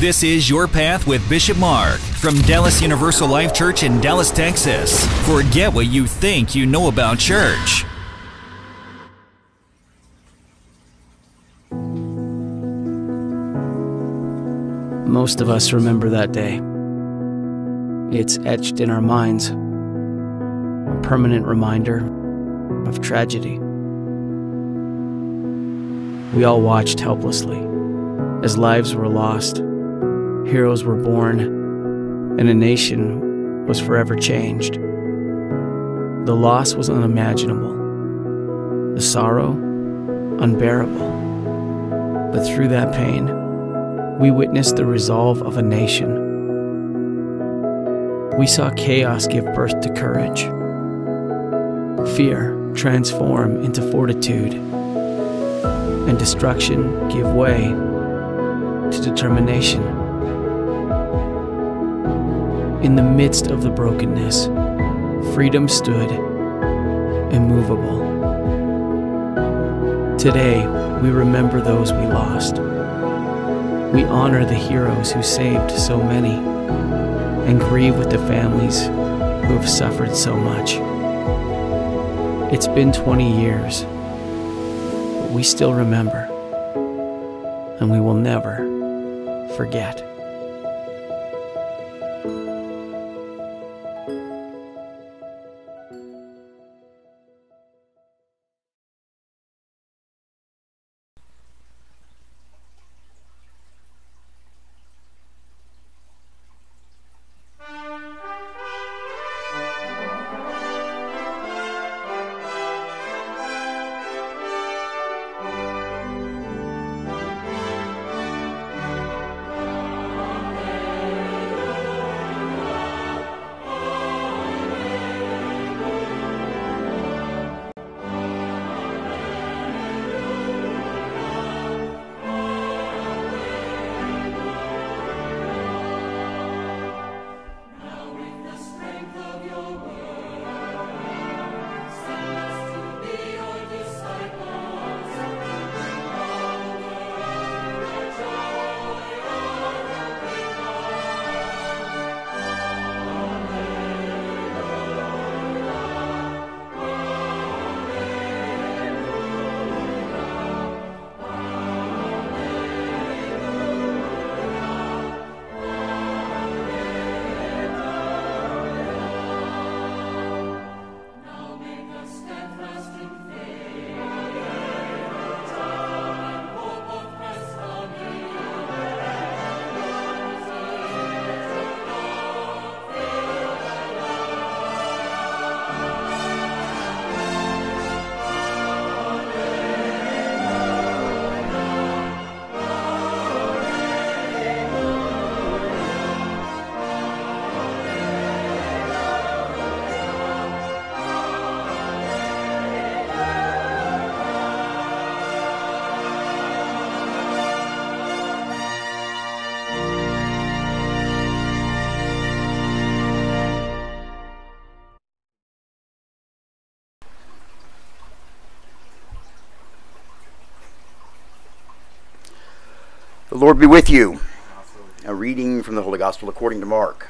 This is Your Path with Bishop Mark from Dallas Universal Life Church in Dallas, Texas. Forget what you think you know about church. Most of us remember that day. It's etched in our minds, a permanent reminder of tragedy. We all watched helplessly as lives were lost, heroes were born, and a nation was forever changed. The loss was unimaginable, the sorrow unbearable. But through that pain, we witnessed the resolve of a nation. We saw chaos give birth to courage, fear transform into fortitude, and destruction give way to determination. In the midst of the brokenness, freedom stood immovable. Today, we remember those we lost. We honor the heroes who saved so many and grieve with the families who have suffered so much. It's been 20 years, but we still remember, and we will never forget. Lord be with you. A reading from the Holy Gospel according to Mark.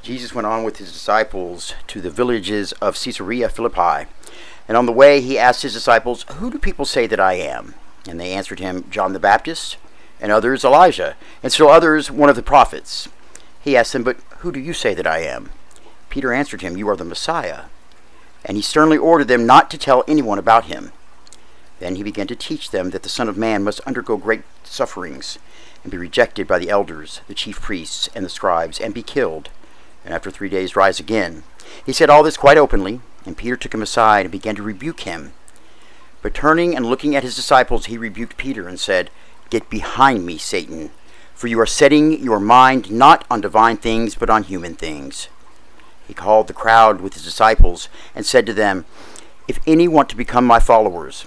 Jesus went on with his disciples to the villages of Caesarea Philippi. And on the way he asked his disciples, Who do people say that I am? And they answered him, John the Baptist, and others Elijah, and still others one of the prophets. He asked them, But who do you say that I am? Peter answered him, You are the Messiah. And he sternly ordered them not to tell anyone about him. Then he began to teach them that the Son of Man must undergo great sufferings, and be rejected by the elders, the chief priests, and the scribes, and be killed, and after three days rise again. He said all this quite openly, and Peter took him aside and began to rebuke him. But turning and looking at his disciples, he rebuked Peter and said, Get behind me, Satan, for you are setting your mind not on divine things, but on human things. He called the crowd with his disciples and said to them, If any want to become my followers,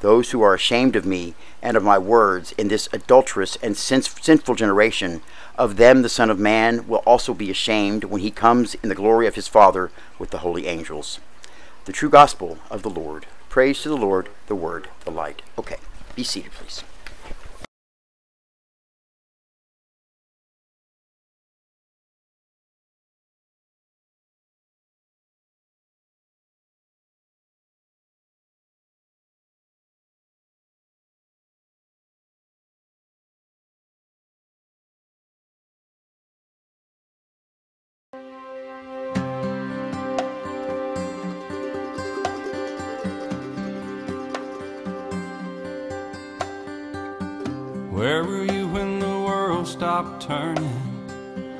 Those who are ashamed of me and of my words in this adulterous and sinful generation, of them the Son of Man will also be ashamed when he comes in the glory of his Father with the holy angels. The true gospel of the Lord. Praise to the Lord, the Word, the light. Okay, be seated, please. Where were you when the world stopped turning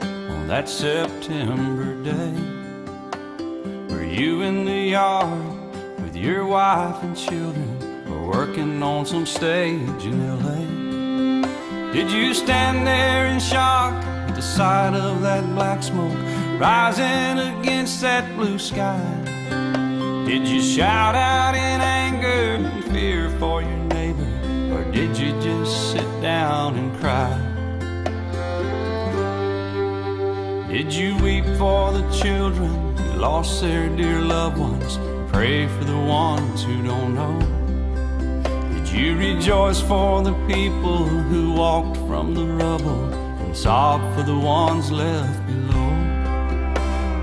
on that September day? Were you in the yard with your wife and children or working on some stage in LA? Did you stand there in shock at the sight of that black smoke rising against that blue sky? Did you shout out in anger and fear for your neighbor? Or did you just sit down and cry? Did you weep for the children who lost their dear loved ones? Pray for the ones who don't know. Did you rejoice for the people who walked from the rubble and sob for the ones left?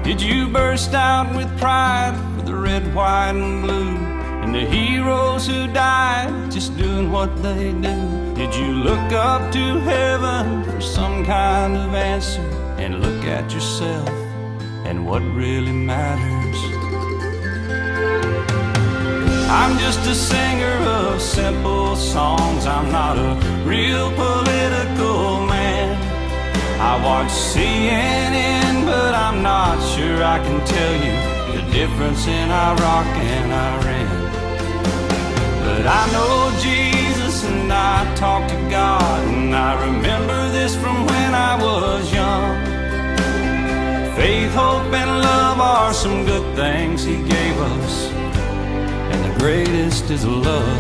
Did you burst out with pride for the red, white, and blue? And the heroes who died just doing what they do. Did you look up to heaven for some kind of answer and look at yourself and what really matters? I'm just a singer of simple songs. I'm not a real political man. I watch CNN, I'm not sure I can tell you the difference in Iraq and Iran. But I know Jesus and I talk to God And I remember this from when I was young. Faith, hope, and love are some good things He gave us And the greatest is love.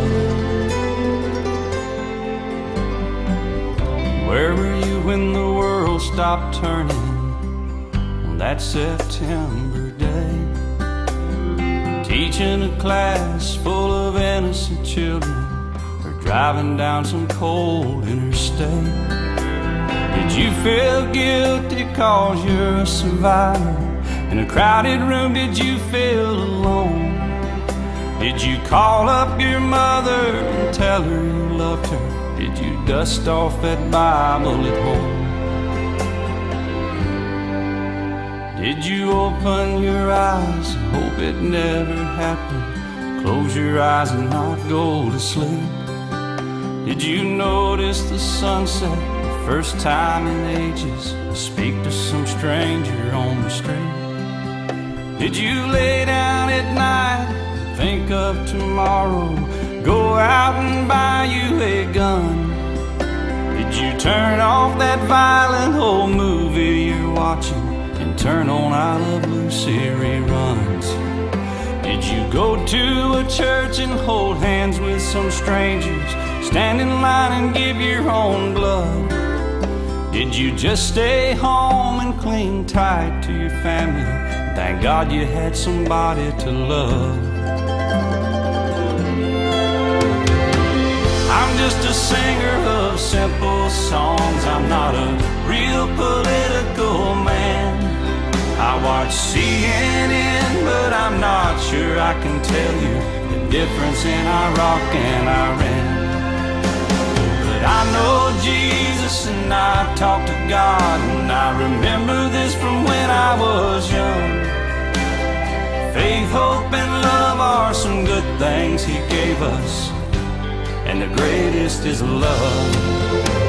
Where were you when the world stopped turning On that September day Teaching a class full of innocent children Or driving down some cold interstate Did you feel guilty cause you're a survivor? In a crowded room did you feel alone? Did you call up your mother and tell her you loved her? Did you dust off that Bible at home? Did you open your eyes hope it never happened? Close your eyes and not go to sleep. Did you notice the sunset the first time in ages? Speak to some stranger on the street. Did you lay down at night think of tomorrow? Go out and buy you a gun. Did you turn off that violent old movie you're watching? Turn on I Love Lucy reruns? Did you go to a church and hold hands with some strangers? Stand in line and give your own blood? Did you just stay home and cling tight to your family? Thank God you had somebody to love. I'm just a singer of simple songs. I'm not a real political man. I watch CNN, but I'm not sure I can tell you the difference in Iraq and Iran. But I know Jesus and I talk to God, and I remember this from when I was young. Faith, hope, and love are some good things He gave us, and the greatest is love.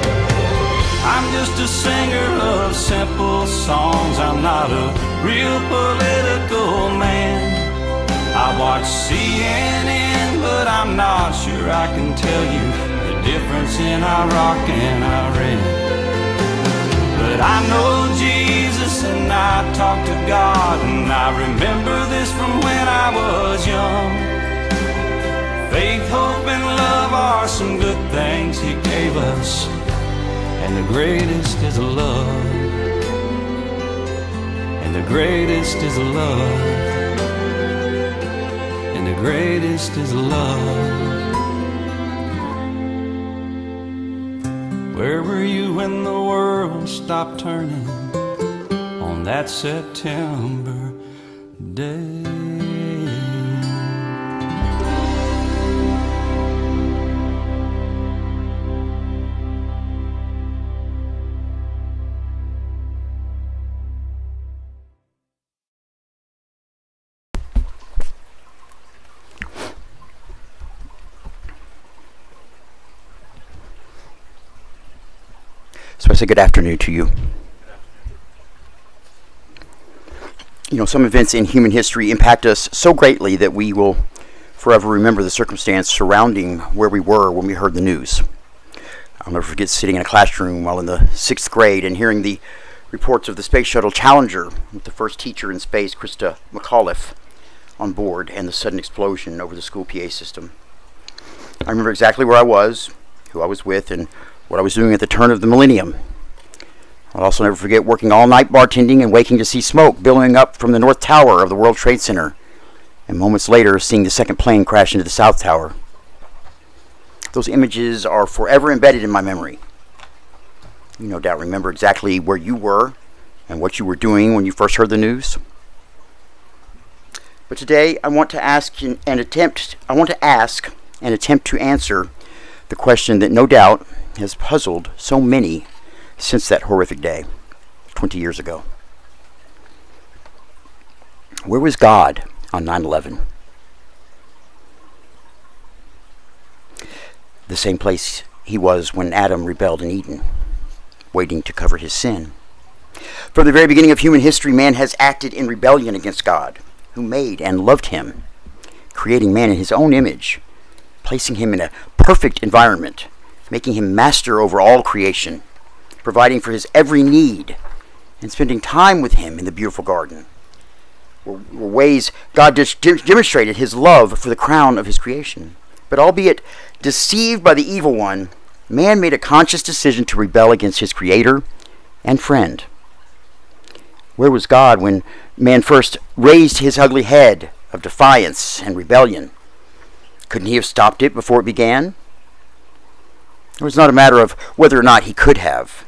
I'm just a singer of simple songs. I'm not a real political man. I watch CNN, but I'm not sure I can tell you the difference in Iraq and Iran. But I know Jesus and I talk to God, and I remember this from when I was young. Faith, hope, and love are some good things He gave us, and the greatest is love. And the greatest is love. And the greatest is love. Where were you when the world stopped turning on that September day? I say good afternoon to you. You know, some events in human history impact us so greatly that we will forever remember the circumstance surrounding where we were when we heard the news. I'll never forget sitting in a classroom while in the sixth grade and hearing the reports of the Space Shuttle Challenger with the first teacher in space, Christa McAuliffe, on board and the sudden explosion over the school PA system. I remember exactly where I was, who I was with, and what I was doing at the turn of the millennium. I'll also never forget working all night bartending and waking to see smoke billowing up from the North Tower of the World Trade Center, and moments later seeing the second plane crash into the South Tower. Those images are forever embedded in my memory. You no doubt remember exactly where you were and what you were doing when you first heard the news. But today I want to ask an attempt I want to ask and attempt to answer the question that no doubt has puzzled so many since that horrific day 20 years ago. Where was God on 9 11? The same place he was when Adam rebelled in Eden, waiting to cover his sin. From the very beginning of human history, man has acted in rebellion against God, who made and loved him, creating man in his own image, placing him in a perfect environment making him master over all creation, providing for his every need, and spending time with him in the beautiful garden. Were, were ways God demonstrated his love for the crown of his creation. But albeit deceived by the evil one, man made a conscious decision to rebel against his creator and friend. Where was God when man first raised his ugly head of defiance and rebellion? Couldn't he have stopped it before it began? It was not a matter of whether or not he could have.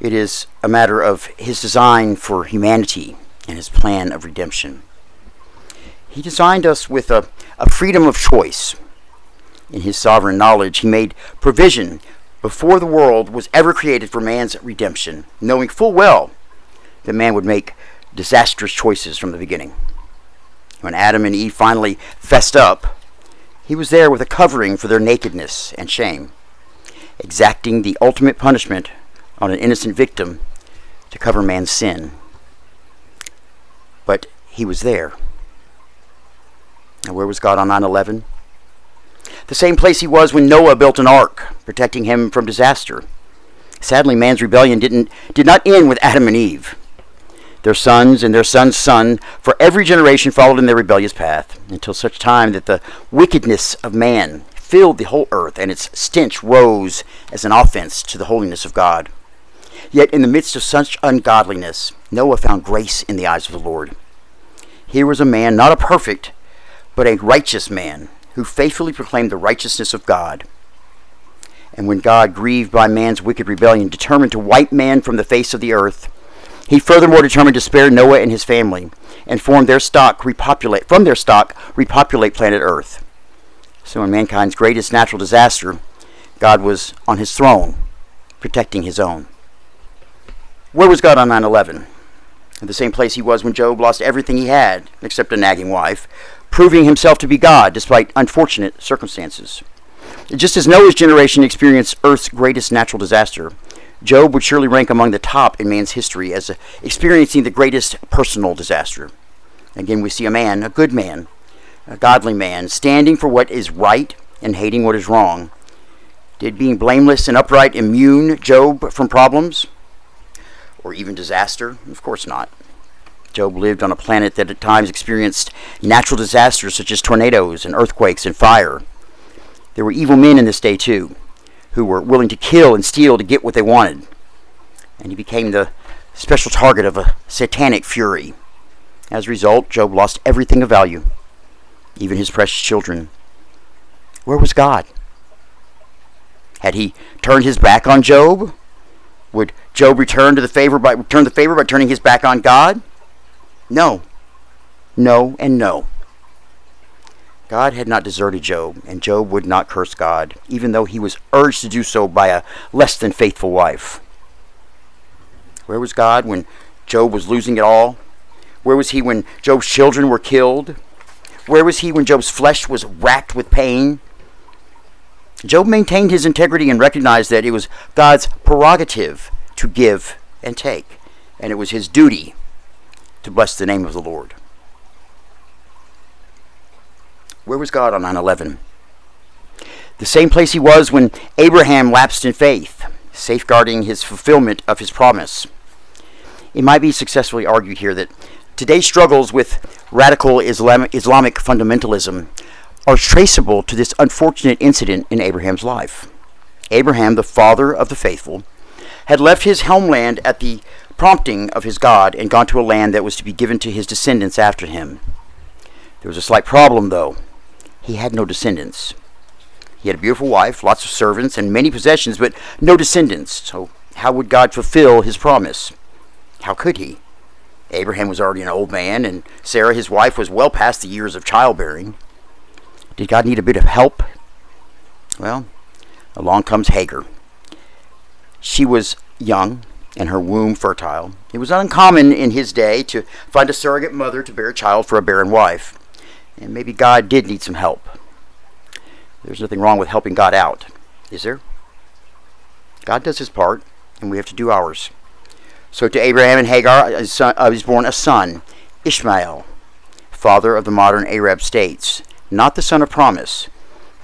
It is a matter of his design for humanity and his plan of redemption. He designed us with a, a freedom of choice. In his sovereign knowledge, he made provision before the world was ever created for man's redemption, knowing full well that man would make disastrous choices from the beginning. When Adam and Eve finally fessed up, he was there with a covering for their nakedness and shame exacting the ultimate punishment on an innocent victim to cover man's sin. But he was there. Now, where was God on 9 11? The same place he was when Noah built an ark, protecting him from disaster. Sadly, man's rebellion didn't, did not end with Adam and Eve. Their sons and their son's son, for every generation, followed in their rebellious path, until such time that the wickedness of man filled the whole earth, and its stench rose as an offense to the holiness of God. Yet in the midst of such ungodliness, Noah found grace in the eyes of the Lord. Here was a man, not a perfect, but a righteous man, who faithfully proclaimed the righteousness of God. And when God, grieved by man's wicked rebellion, determined to wipe man from the face of the earth, he furthermore determined to spare Noah and his family, and form their stock repopulate from their stock repopulate planet Earth. So, in mankind's greatest natural disaster, God was on his throne, protecting his own. Where was God on 9 11? In the same place he was when Job lost everything he had, except a nagging wife, proving himself to be God despite unfortunate circumstances. Just as Noah's generation experienced Earth's greatest natural disaster, Job would surely rank among the top in man's history as experiencing the greatest personal disaster. Again, we see a man, a good man, a godly man, standing for what is right and hating what is wrong. Did being blameless and upright immune Job from problems or even disaster? Of course not. Job lived on a planet that at times experienced natural disasters such as tornadoes and earthquakes and fire. There were evil men in this day too, who were willing to kill and steal to get what they wanted. And he became the special target of a satanic fury. As a result, Job lost everything of value, even his precious children. Where was God? Had he turned his back on Job? Would Job return to the favor by return the favor by turning his back on God? No. No and no. God had not deserted Job, and Job would not curse God, even though he was urged to do so by a less than faithful wife. Where was God when Job was losing it all? Where was he when Job's children were killed? Where was he when Job's flesh was racked with pain? Job maintained his integrity and recognized that it was God's prerogative to give and take, and it was his duty to bless the name of the Lord. Where was God on 9 11? The same place he was when Abraham lapsed in faith, safeguarding his fulfillment of his promise. It might be successfully argued here that today's struggles with radical Islamic, Islamic fundamentalism are traceable to this unfortunate incident in Abraham's life. Abraham, the father of the faithful, had left his homeland at the prompting of his God and gone to a land that was to be given to his descendants after him. There was a slight problem, though. He had no descendants. He had a beautiful wife, lots of servants, and many possessions, but no descendants. So, how would God fulfill his promise? How could he? Abraham was already an old man, and Sarah, his wife, was well past the years of childbearing. Did God need a bit of help? Well, along comes Hagar. She was young and her womb fertile. It was uncommon in his day to find a surrogate mother to bear a child for a barren wife. And maybe God did need some help. There's nothing wrong with helping God out, is there? God does his part, and we have to do ours. So to Abraham and Hagar uh, was born a son, Ishmael, father of the modern Arab states not the son of promise.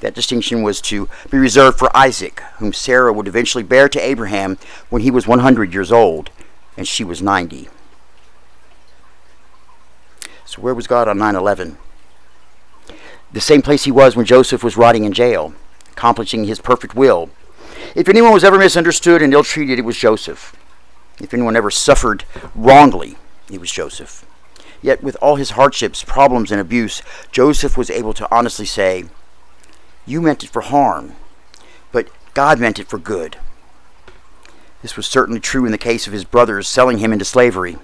That distinction was to be reserved for Isaac, whom Sarah would eventually bear to Abraham when he was 100 years old and she was 90. So, where was God on 9 11? The same place he was when Joseph was rotting in jail, accomplishing his perfect will. If anyone was ever misunderstood and ill treated, it was Joseph. If anyone ever suffered wrongly, it was Joseph. Yet, with all his hardships, problems, and abuse, Joseph was able to honestly say, You meant it for harm, but God meant it for good. This was certainly true in the case of his brothers selling him into slavery.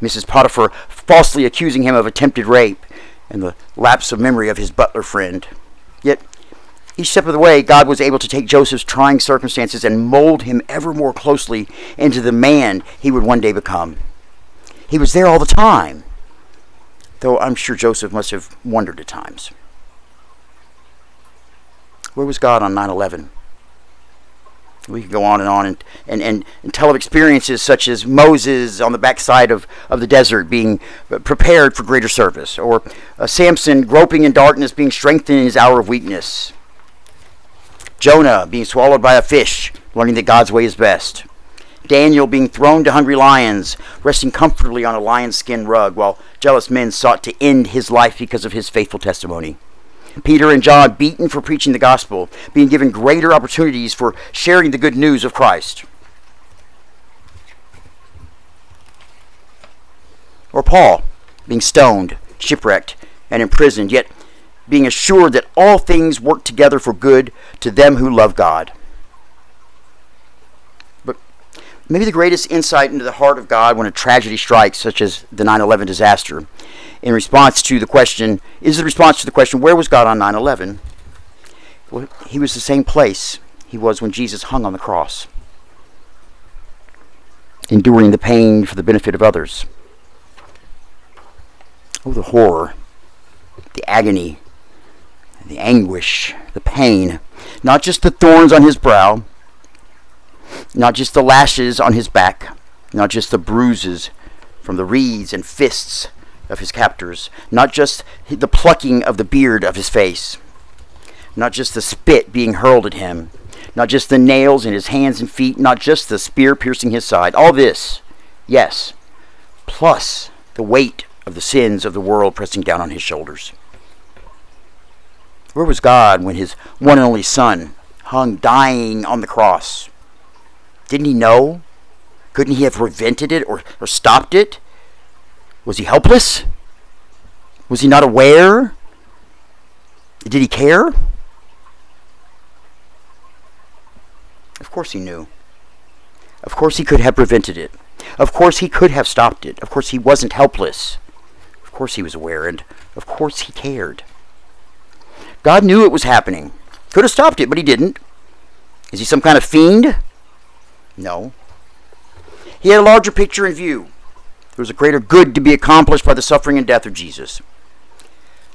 Mrs. Potiphar falsely accusing him of attempted rape, and the lapse of memory of his butler friend. Yet, each step of the way, God was able to take Joseph's trying circumstances and mold him ever more closely into the man he would one day become. He was there all the time, though I'm sure Joseph must have wondered at times. Where was God on 9 11? We could go on and on and, and, and, and, tell of experiences such as Moses on the backside of, of the desert being prepared for greater service, or uh, Samson groping in darkness being strengthened in his hour of weakness, Jonah being swallowed by a fish, learning that God's way is best, Daniel being thrown to hungry lions, resting comfortably on a lion skin rug, while jealous men sought to end his life because of his faithful testimony. Peter and John beaten for preaching the gospel, being given greater opportunities for sharing the good news of Christ. Or Paul being stoned, shipwrecked, and imprisoned, yet being assured that all things work together for good to them who love God. Maybe the greatest insight into the heart of God when a tragedy strikes, such as the 9 11 disaster, in response to the question, is the response to the question, where was God on 9 11? Well, he was the same place he was when Jesus hung on the cross, enduring the pain for the benefit of others. Oh, the horror, the agony, the anguish, the pain. Not just the thorns on his brow, not just the lashes on his back, not just the bruises from the reeds and fists of his captors, not just the plucking of the beard of his face, not just the spit being hurled at him, not just the nails in his hands and feet, not just the spear piercing his side. All this, yes, plus the weight of the sins of the world pressing down on his shoulders. Where was God when his one and only son hung dying on the cross? Didn't he know? Couldn't he have prevented it or, or stopped it? Was he helpless? Was he not aware? Did he care? Of course he knew. Of course he could have prevented it. Of course he could have stopped it. Of course he wasn't helpless. Of course he was aware, and of course he cared. God knew it was happening. Could have stopped it, but he didn't. Is he some kind of fiend? No. He had a larger picture in view. There was a greater good to be accomplished by the suffering and death of Jesus.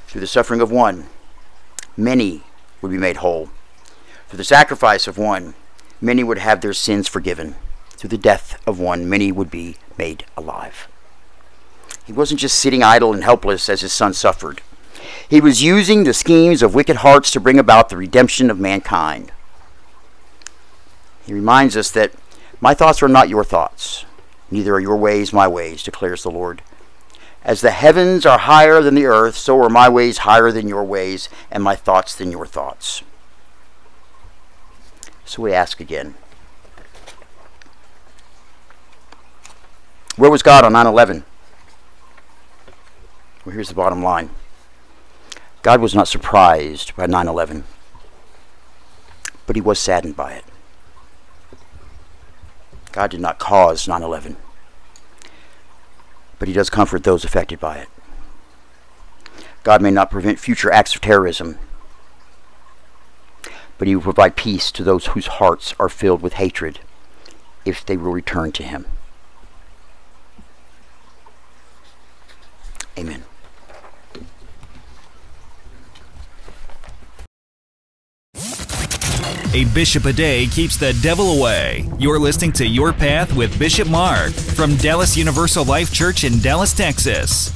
Through the suffering of one, many would be made whole. Through the sacrifice of one, many would have their sins forgiven. Through the death of one, many would be made alive. He wasn't just sitting idle and helpless as his son suffered. He was using the schemes of wicked hearts to bring about the redemption of mankind. He reminds us that my thoughts are not your thoughts, neither are your ways my ways, declares the Lord. As the heavens are higher than the earth, so are my ways higher than your ways, and my thoughts than your thoughts. So we ask again Where was God on 9 11? Well, here's the bottom line God was not surprised by 9 11, but he was saddened by it. God did not cause 9 11, but he does comfort those affected by it. God may not prevent future acts of terrorism, but he will provide peace to those whose hearts are filled with hatred if they will return to him. Amen. A bishop a day keeps the devil away. You're listening to Your Path with Bishop Mark from Dallas Universal Life Church in Dallas, Texas.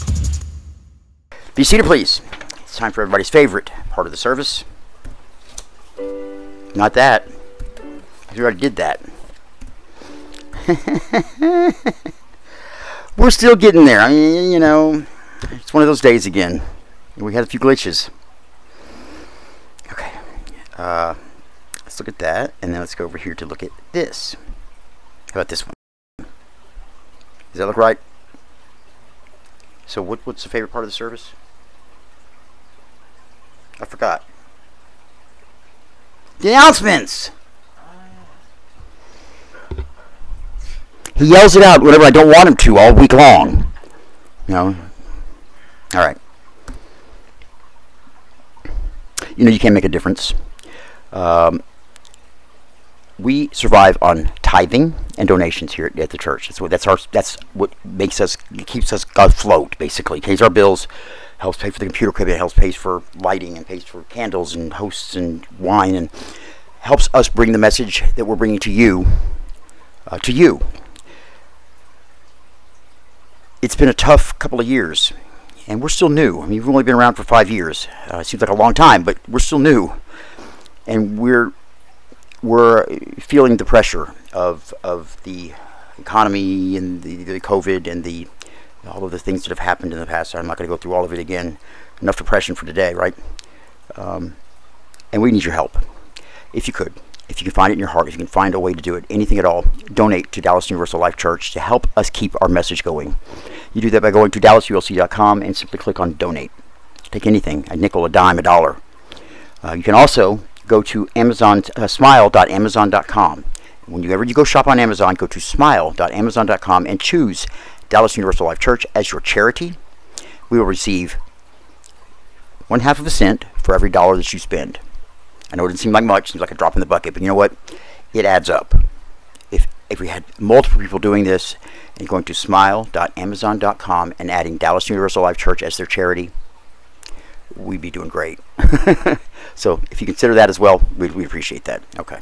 Be seated, please. It's time for everybody's favorite part of the service. Not that. We already did that. We're still getting there. I mean, you know, it's one of those days again. We had a few glitches. Okay. Uh, let's look at that, and then let's go over here to look at this. How about this one? Does that look right? So, what, what's the favorite part of the service? I forgot. The announcements! He yells it out whenever I don't want him to all week long. You know? Alright. You know, you can't make a difference. Um, we survive on tithing and donations here at the church. That's what that's our that's what makes us keeps us afloat basically. Pays our bills, helps pay for the computer equipment, helps pays for lighting and pays for candles and hosts and wine and helps us bring the message that we're bringing to you uh, to you. It's been a tough couple of years, and we're still new. I mean, we've only been around for five years. Uh, it seems like a long time, but we're still new, and we're we're feeling the pressure of of the economy and the, the COVID and the all of the things that have happened in the past. I'm not going to go through all of it again. Enough depression for today, right? Um, and we need your help. If you could, if you can find it in your heart, if you can find a way to do it, anything at all, donate to Dallas Universal Life Church to help us keep our message going. You do that by going to dallasulc.com and simply click on donate. Take anything, a nickel, a dime, a dollar. Uh, you can also go to Amazon, uh, smile.amazon.com. Whenever you go shop on Amazon, go to smile.amazon.com and choose Dallas Universal Life Church as your charity. We will receive one half of a cent for every dollar that you spend. I know it doesn't seem like much, seems like a drop in the bucket, but you know what? It adds up. If if we had multiple people doing this and going to smile.amazon.com and adding Dallas Universal Life Church as their charity, we'd be doing great. so if you consider that as well, we'd, we'd appreciate that. Okay.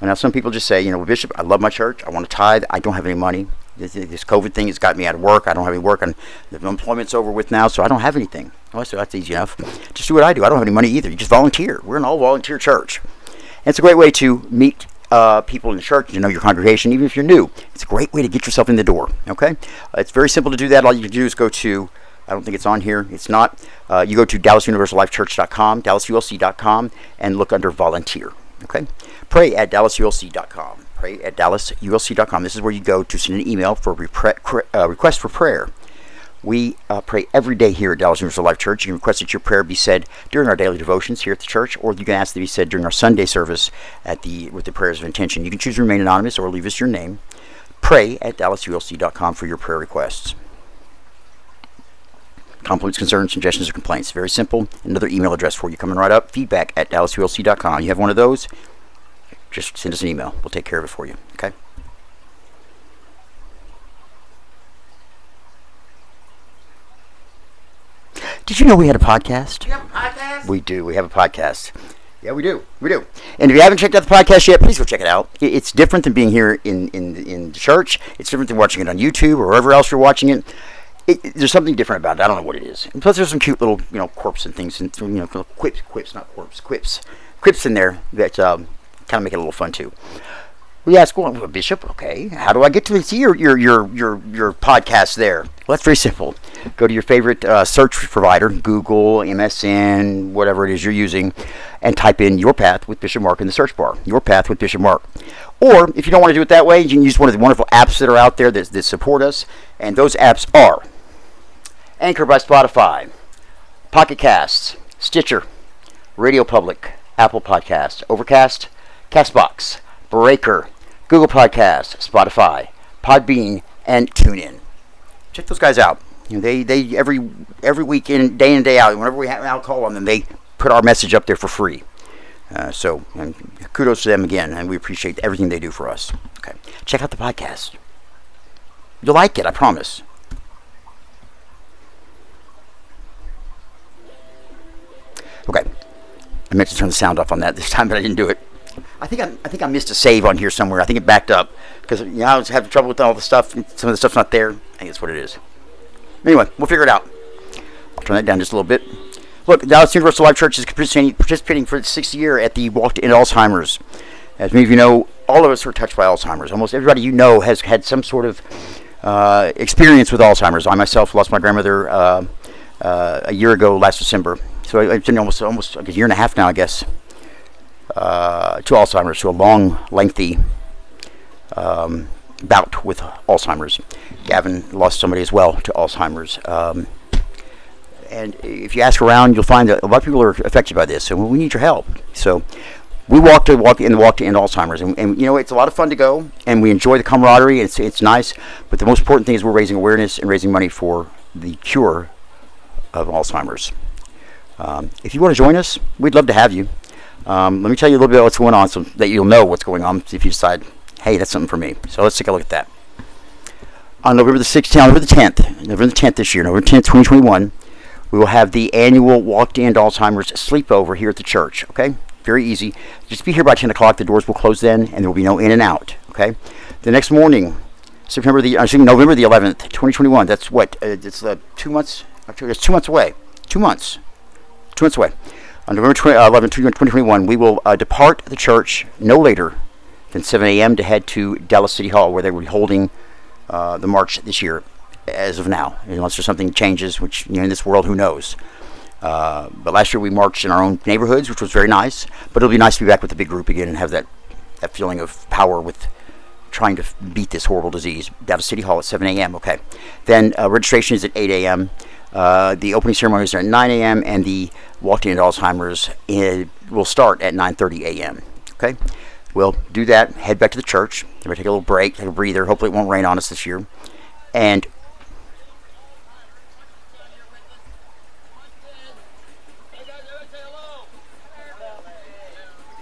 Well, now some people just say, you know, Bishop, I love my church. I want to tithe. I don't have any money. This, this COVID thing has got me out of work. I don't have any work, and the employment's over with now, so I don't have anything. Oh, so that's easy enough. Just do what I do. I don't have any money either. You just volunteer. We're an all volunteer church. And it's a great way to meet uh, people in the church, to know your congregation, even if you're new. It's a great way to get yourself in the door. Okay? Uh, it's very simple to do that. All you can do is go to I don't think it's on here. It's not. Uh, you go to DallasUniversalLifeChurch.com, DallasULC.com, and look under volunteer. Okay? Pray at DallasULC.com. Pray at DallasULC.com. This is where you go to send an email for repre- uh, request for prayer. We uh, pray every day here at Dallas Universal Life Church. You can request that your prayer be said during our daily devotions here at the church, or you can ask that it be said during our Sunday service at the with the prayers of intention. You can choose to remain anonymous or leave us your name. Pray at DallasULC.com for your prayer requests. Compliments, concerns, suggestions, or complaints. Very simple. Another email address for you coming right up. Feedback at DallasULC.com. You have one of those? Just send us an email. We'll take care of it for you. Okay? Did you know we had a podcast? You have a podcast? We do. We have a podcast. Yeah, we do. We do. And if you haven't checked out the podcast yet, please go check it out. It's different than being here in, in, in the church. It's different than watching it on YouTube or wherever else you're watching it. It, there's something different about it. I don't know what it is. And plus, there's some cute little, you know, quirks and things, and you know, quips, quips, not quirks, quips, quips in there that um, kind of make it a little fun too. We ask, well, Bishop, okay, how do I get to see your your your your, your podcast there? Well, that's very simple. Go to your favorite uh, search provider, Google, MSN, whatever it is you're using, and type in Your Path with Bishop Mark in the search bar. Your Path with Bishop Mark. Or if you don't want to do it that way, you can use one of the wonderful apps that are out there that, that support us, and those apps are Anchor by Spotify, Pocket Casts, Stitcher, Radio Public, Apple Podcast, Overcast, Castbox, Breaker, Google Podcast, Spotify, Podbean, and TuneIn. Check those guys out. You know, they they every every week in day in and day out, whenever we have an out call on them, they put our message up there for free. Uh, so kudos to them again, and we appreciate everything they do for us. Okay, check out the podcast. You'll like it, I promise. Okay. I meant to turn the sound off on that this time, but I didn't do it. I think I, I think I missed a save on here somewhere. I think it backed up because you know I was having trouble with all the stuff. Some of the stuff's not there. I think that's what it is. Anyway, we'll figure it out. I'll turn that down just a little bit. Look, Dallas Universal Life Church is participating, participating for the sixth year at the Walk to End Alzheimer's. As many of you know, all of us are touched by Alzheimer's. Almost everybody you know has had some sort of uh, experience with Alzheimer's. I myself lost my grandmother uh, uh, a year ago, last December. So it's been almost almost like a year and a half now, I guess, uh, to Alzheimer's, to a long, lengthy um, bout with Alzheimer's. Gavin lost somebody as well to Alzheimer's. Um, and if you ask around, you'll find that a lot of people are affected by this, and we need your help. So we walk to walk in the walk to end Alzheimer's, and, and you know it's a lot of fun to go, and we enjoy the camaraderie. It's it's nice, but the most important thing is we're raising awareness and raising money for the cure of Alzheimer's. Um, if you want to join us, we'd love to have you. Um, let me tell you a little bit about what's going on, so that you'll know what's going on. If you decide, hey, that's something for me. So let's take a look at that. On November the 16th, November the 10th, November the 10th this year, November 10th, 2021, we will have the annual Walk to End Alzheimer's sleepover here at the church. Okay, very easy. Just be here by 10 o'clock. The doors will close then, and there will be no in and out. Okay. The next morning, September the, think November the 11th, 2021. That's what? Uh, it's uh, two months. Actually, it's two months away. Two months. Two months away. On November 20, uh, 11th, 2021, we will uh, depart the church no later than 7 a.m. to head to Dallas City Hall, where they will be holding uh, the march this year as of now, unless there's something changes, which you know in this world, who knows? Uh, but last year we marched in our own neighborhoods, which was very nice. But it'll be nice to be back with the big group again and have that that feeling of power with trying to beat this horrible disease. Dallas City Hall at 7 a.m. Okay, then uh, registration is at 8 a.m. Uh, the opening ceremonies are at 9 a.m. and the walk to end Alzheimer's will start at 9:30 a.m. Okay, we'll do that. Head back to the church. We're gonna take a little break, take a breather. Hopefully, it won't rain on us this year. And Hey guys, everybody say hello.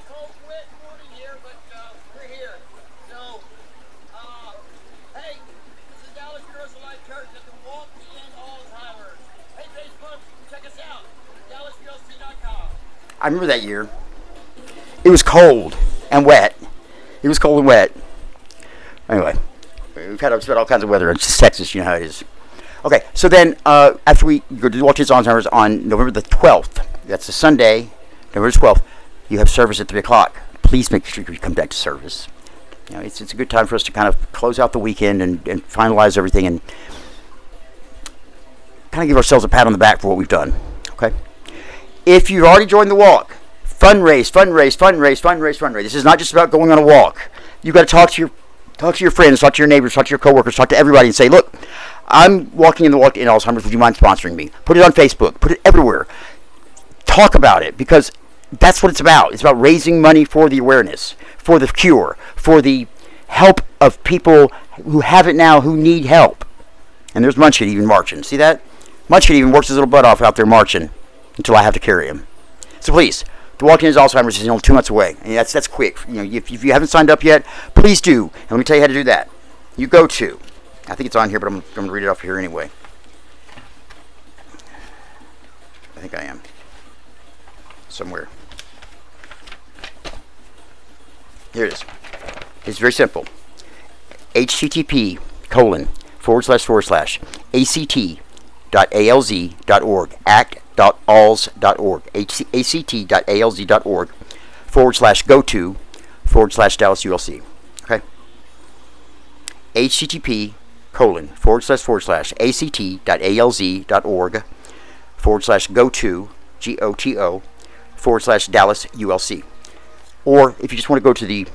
Cold, wet morning here, but uh, we're here. So, uh, hey, this is Dallas Universal Life Church at the Walk to End Alzheimer's. Hey Facebook, check us out. DallasULC.com. I remember that year. It was cold and wet. It was cold and wet. Anyway, we've had about all kinds of weather. It's just Texas, you know how it is. Okay, so then uh, after we go to Walters Alzheimer's on November the 12th, that's a Sunday, November the 12th, you have service at 3 o'clock. Please make sure you come back to service. You know, it's, it's a good time for us to kind of close out the weekend and, and finalize everything and kind of give ourselves a pat on the back for what we've done. Okay. If you've already joined the walk, fundraise, fundraise, fundraise, fundraise, fundraise. This is not just about going on a walk. You've got to talk to your talk to your friends, talk to your neighbors, talk to your coworkers, talk to everybody, and say, look, I'm walking in the walk in Alzheimer's. Would you mind sponsoring me? Put it on Facebook. Put it everywhere. Talk about it because that's what it's about. It's about raising money for the awareness, for the cure, for the help of people who have it now who need help. And there's Munchkin even marching. See that? Munchkin even works his little butt off out there marching until I have to carry him. So please, the walk-in is Alzheimer's is only two months away, and that's that's quick. You know, if, if you haven't signed up yet, please do. And let me tell you how to do that. You go to, I think it's on here, but I'm, I'm going to read it off here anyway. I think I am somewhere. Here it is. It's very simple. HTTP colon forward slash forward slash act.alz.org act.alz.org act.alz.org forward slash go to forward slash Dallas ULC. Okay. HTTP colon forward slash forward slash act.alz.org forward slash go to G O T O forward slash Dallas ULC. Or if you just want to go to the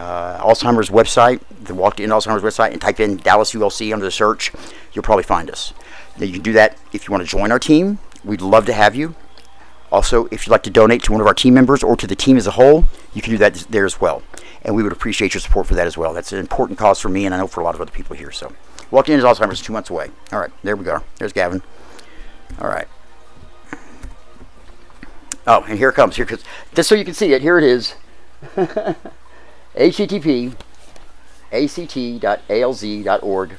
uh, Alzheimer's website, the Walk to End Alzheimer's website, and type in Dallas ULC under the search, you'll probably find us. Now you can do that if you want to join our team. We'd love to have you. Also, if you'd like to donate to one of our team members or to the team as a whole, you can do that there as well. And we would appreciate your support for that as well. That's an important cause for me, and I know for a lot of other people here. So, Walked In is Alzheimer's two months away. All right, there we go. There's Gavin. All right. Oh, and here it comes. Here, cause, just so you can see it, here it is. http act.alz.org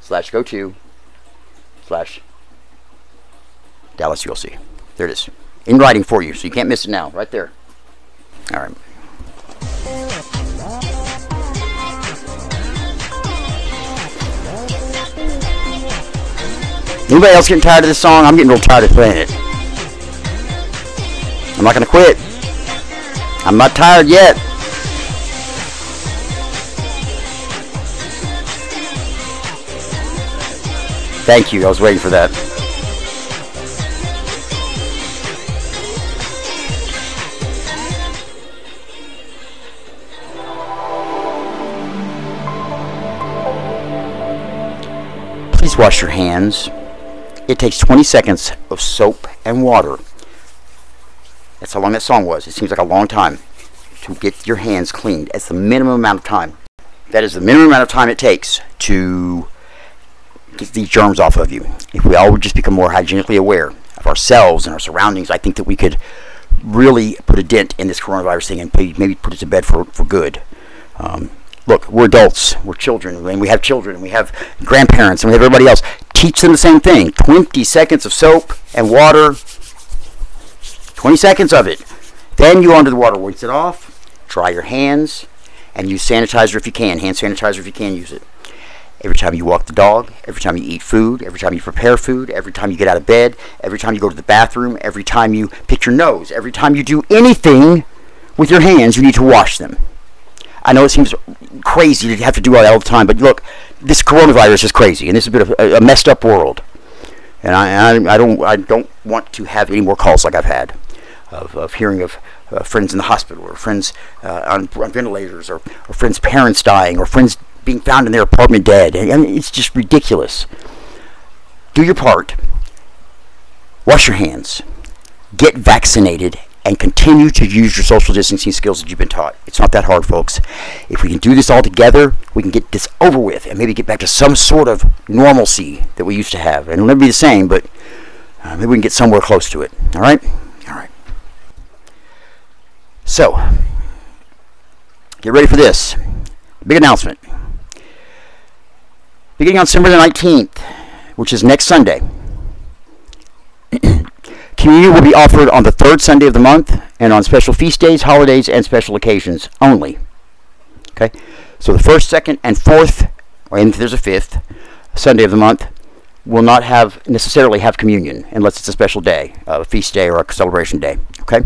slash go to slash Dallas ULC. There it is. In writing for you, so you can't miss it now. Right there. All right. Anybody else getting tired of this song? I'm getting real tired of playing it. I'm not going to quit. I'm not tired yet. Thank you. I was waiting for that. Wash your hands. It takes 20 seconds of soap and water. That's how long that song was. It seems like a long time to get your hands cleaned. That's the minimum amount of time. That is the minimum amount of time it takes to get these germs off of you. If we all would just become more hygienically aware of ourselves and our surroundings, I think that we could really put a dent in this coronavirus thing and maybe put it to bed for, for good. Um, look, we're adults, we're children, and we have children, and we have grandparents, and we have everybody else. Teach them the same thing 20 seconds of soap and water, 20 seconds of it. Then you onto the water, rinse it off, dry your hands, and use sanitizer if you can. Hand sanitizer if you can use it. Every time you walk the dog, every time you eat food, every time you prepare food, every time you get out of bed, every time you go to the bathroom, every time you pick your nose, every time you do anything with your hands, you need to wash them. I know it seems crazy to have to do that all the time, but look, this coronavirus is crazy, and this is has been a, a messed up world. And I, I, I, don't, I don't want to have any more calls like I've had of, of hearing of uh, friends in the hospital, or friends uh, on, on, ventilators, or, or friends' parents dying, or friends being found in their apartment dead. I mean, it's just ridiculous. Do your part. Wash your hands. Get vaccinated and continue to use your social distancing skills that you've been taught. It's not that hard, folks. If we can do this all together, we can get this over with and maybe get back to some sort of normalcy that we used to have. And it'll never be the same, but uh, maybe we can get somewhere close to it. All right? All right. So, get ready for this. Big announcement. Beginning on December the 19th, which is next Sunday, Communion will be offered on the third Sunday of the month and on special feast days, holidays, and special occasions only. Okay? So the first, second, and fourth, and if there's a fifth, Sunday of the month, will not have necessarily have communion unless it's a special day, a feast day or a celebration day. Okay?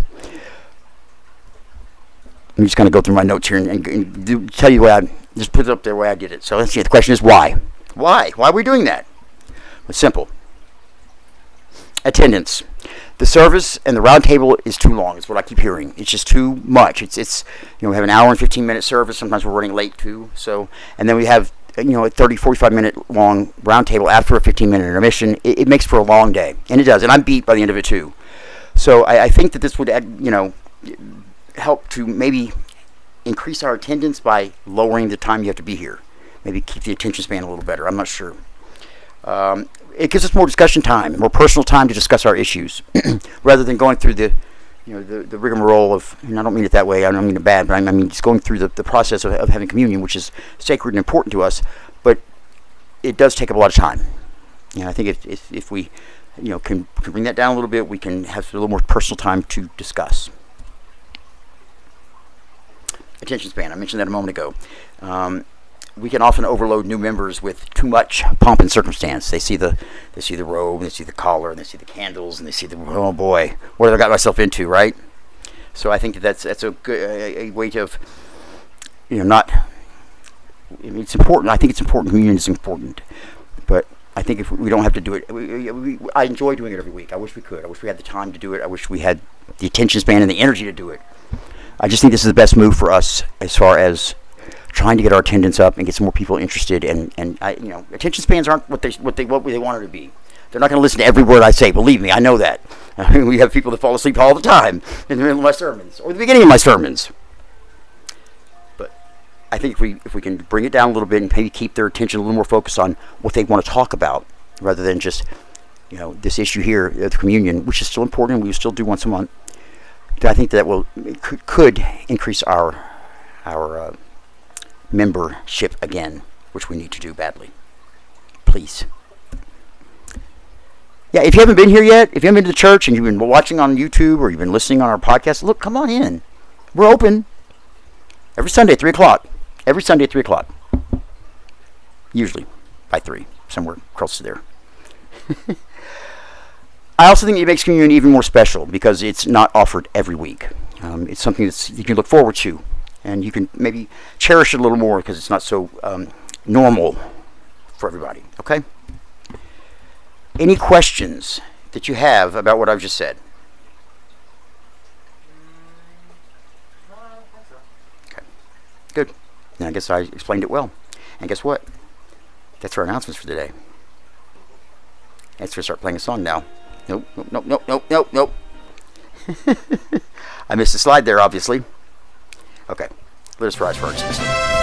I'm just going to go through my notes here and, and, and tell you way I just put it up there the way I did it. So let's see. The question is why? Why? Why are we doing that? It's simple. Attendance. The service and the roundtable is too long. Is what I keep hearing. It's just too much. It's it's you know we have an hour and 15 minute service. Sometimes we're running late too. So and then we have you know a 30 45 minute long roundtable after a 15 minute intermission. It, it makes for a long day, and it does. And I'm beat by the end of it too. So I, I think that this would add, you know help to maybe increase our attendance by lowering the time you have to be here. Maybe keep the attention span a little better. I'm not sure. Um, it gives us more discussion time, more personal time to discuss our issues, rather than going through the, you know, the, the rigmarole of. And I don't mean it that way. I don't mean it bad, but I, mean just going through the, the process of, of having communion, which is sacred and important to us, but it does take up a lot of time. And I think if, if, if we, you know, can, can bring that down a little bit, we can have a little more personal time to discuss attention span. I mentioned that a moment ago. Um, we can often overload new members with too much pomp and circumstance. They see the they see the robe, they see the collar, and they see the candles, and they see the oh boy, what have I got myself into, right? So I think that that's that's a good a, a way to, you know, not. I mean, it's important. I think it's important. Communion is important, but I think if we don't have to do it, we, we, I enjoy doing it every week. I wish we could. I wish we had the time to do it. I wish we had the attention span and the energy to do it. I just think this is the best move for us as far as trying to get our attendance up and get some more people interested. And and I, you know, attention spans aren't what they what they what they wanted to be. They're not going to listen to every word I say. Believe me, I know that. I mean, we have people that fall asleep all the time in the middle of my sermons or the beginning of my sermons. But I think if we if we can bring it down a little bit and maybe keep their attention a little more focused on what they want to talk about rather than just you know this issue here of the communion, which is still important. We still do once a month. I think that will could, could increase our our uh, membership again, which we need to do badly. Please. Yeah, if you haven't been here yet, if you haven't been to the church and you've been watching on YouTube or you've been listening on our podcast, look, come on in. We're open every Sunday, 3 o'clock. Every Sunday at 3 o'clock. Usually by 3, somewhere close to there. I also think it makes communion even more special because it's not offered every week. Um, it's something that you can look forward to, and you can maybe cherish it a little more because it's not so um, normal for everybody. Okay. Any questions that you have about what I've just said? Okay. Good. And I guess I explained it well. And guess what? That's our announcements for today. Let's start playing a song now. Nope, nope, nope, nope, nope, nope, nope. I missed a slide there, obviously. Okay, let us rise for our dismissal.